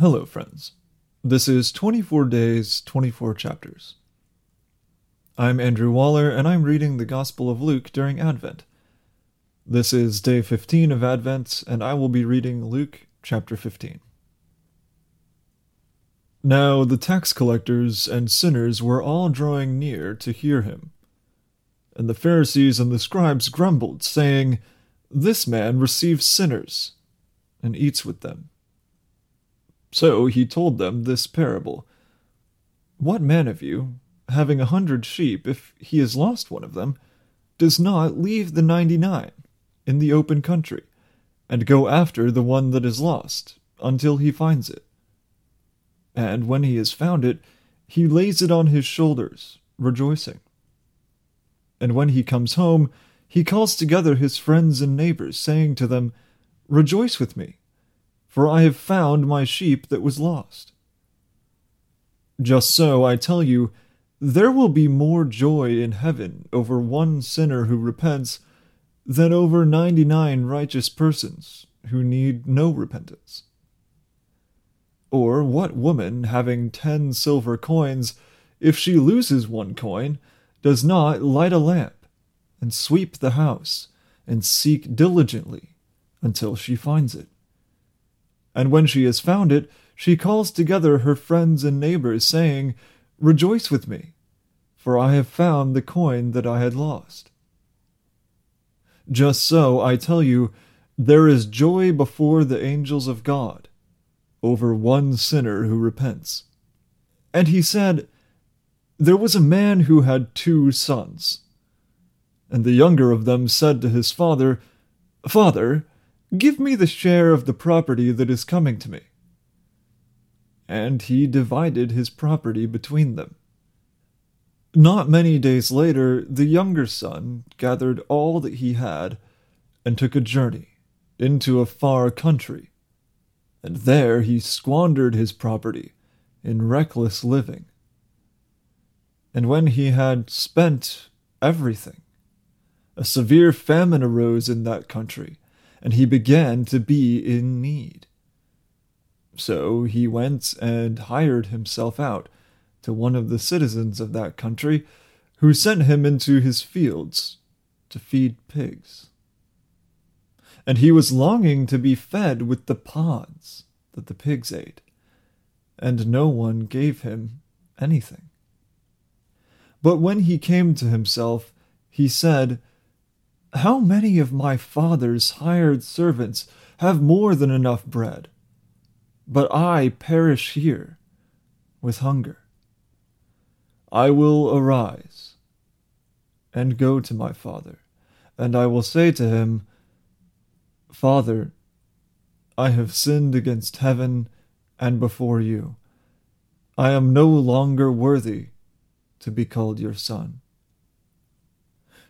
Hello, friends. This is 24 Days, 24 Chapters. I'm Andrew Waller, and I'm reading the Gospel of Luke during Advent. This is day 15 of Advent, and I will be reading Luke chapter 15. Now the tax collectors and sinners were all drawing near to hear him. And the Pharisees and the scribes grumbled, saying, This man receives sinners and eats with them. So he told them this parable What man of you, having a hundred sheep, if he has lost one of them, does not leave the ninety nine in the open country, and go after the one that is lost, until he finds it? And when he has found it, he lays it on his shoulders, rejoicing. And when he comes home, he calls together his friends and neighbors, saying to them, Rejoice with me for I have found my sheep that was lost. Just so, I tell you, there will be more joy in heaven over one sinner who repents than over ninety nine righteous persons who need no repentance. Or what woman, having ten silver coins, if she loses one coin, does not light a lamp and sweep the house and seek diligently until she finds it? And when she has found it, she calls together her friends and neighbors, saying, Rejoice with me, for I have found the coin that I had lost. Just so, I tell you, there is joy before the angels of God over one sinner who repents. And he said, There was a man who had two sons. And the younger of them said to his father, Father, Give me the share of the property that is coming to me. And he divided his property between them. Not many days later, the younger son gathered all that he had and took a journey into a far country. And there he squandered his property in reckless living. And when he had spent everything, a severe famine arose in that country and he began to be in need. So he went and hired himself out to one of the citizens of that country, who sent him into his fields to feed pigs. And he was longing to be fed with the pods that the pigs ate, and no one gave him anything. But when he came to himself, he said, how many of my father's hired servants have more than enough bread? But I perish here with hunger. I will arise and go to my father, and I will say to him, Father, I have sinned against heaven and before you. I am no longer worthy to be called your son.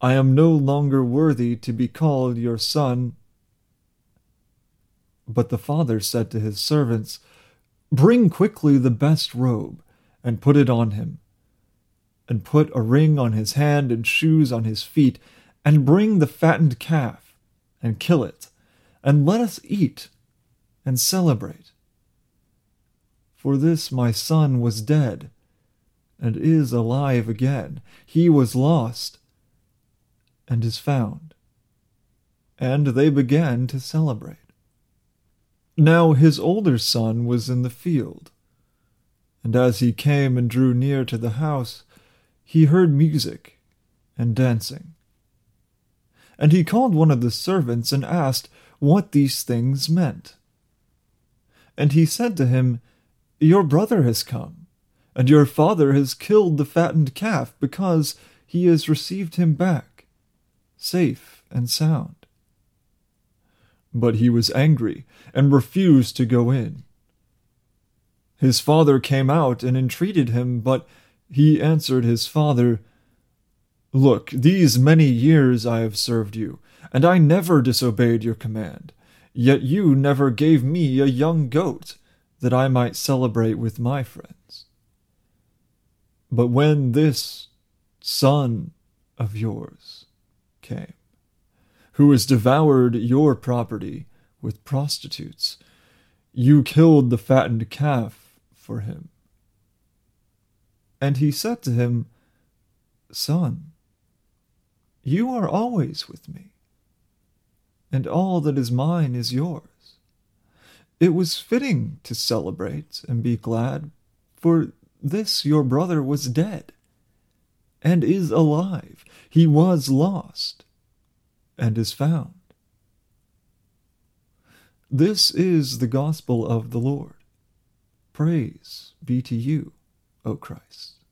I am no longer worthy to be called your son. But the father said to his servants, Bring quickly the best robe, and put it on him, and put a ring on his hand and shoes on his feet, and bring the fattened calf, and kill it, and let us eat and celebrate. For this my son was dead, and is alive again. He was lost and is found. And they began to celebrate. Now his older son was in the field, and as he came and drew near to the house, he heard music and dancing. And he called one of the servants and asked what these things meant. And he said to him, Your brother has come, and your father has killed the fattened calf, because he has received him back safe and sound. But he was angry and refused to go in. His father came out and entreated him, but he answered his father, Look, these many years I have served you, and I never disobeyed your command. Yet you never gave me a young goat, that I might celebrate with my friends. But when this son of yours came, who has devoured your property with prostitutes, you killed the fattened calf for him. And he said to him, Son, you are always with me, and all that is mine is yours. It was fitting to celebrate and be glad, for this your brother was dead, and is alive. He was lost, and is found. This is the gospel of the Lord. Praise be to you, O Christ.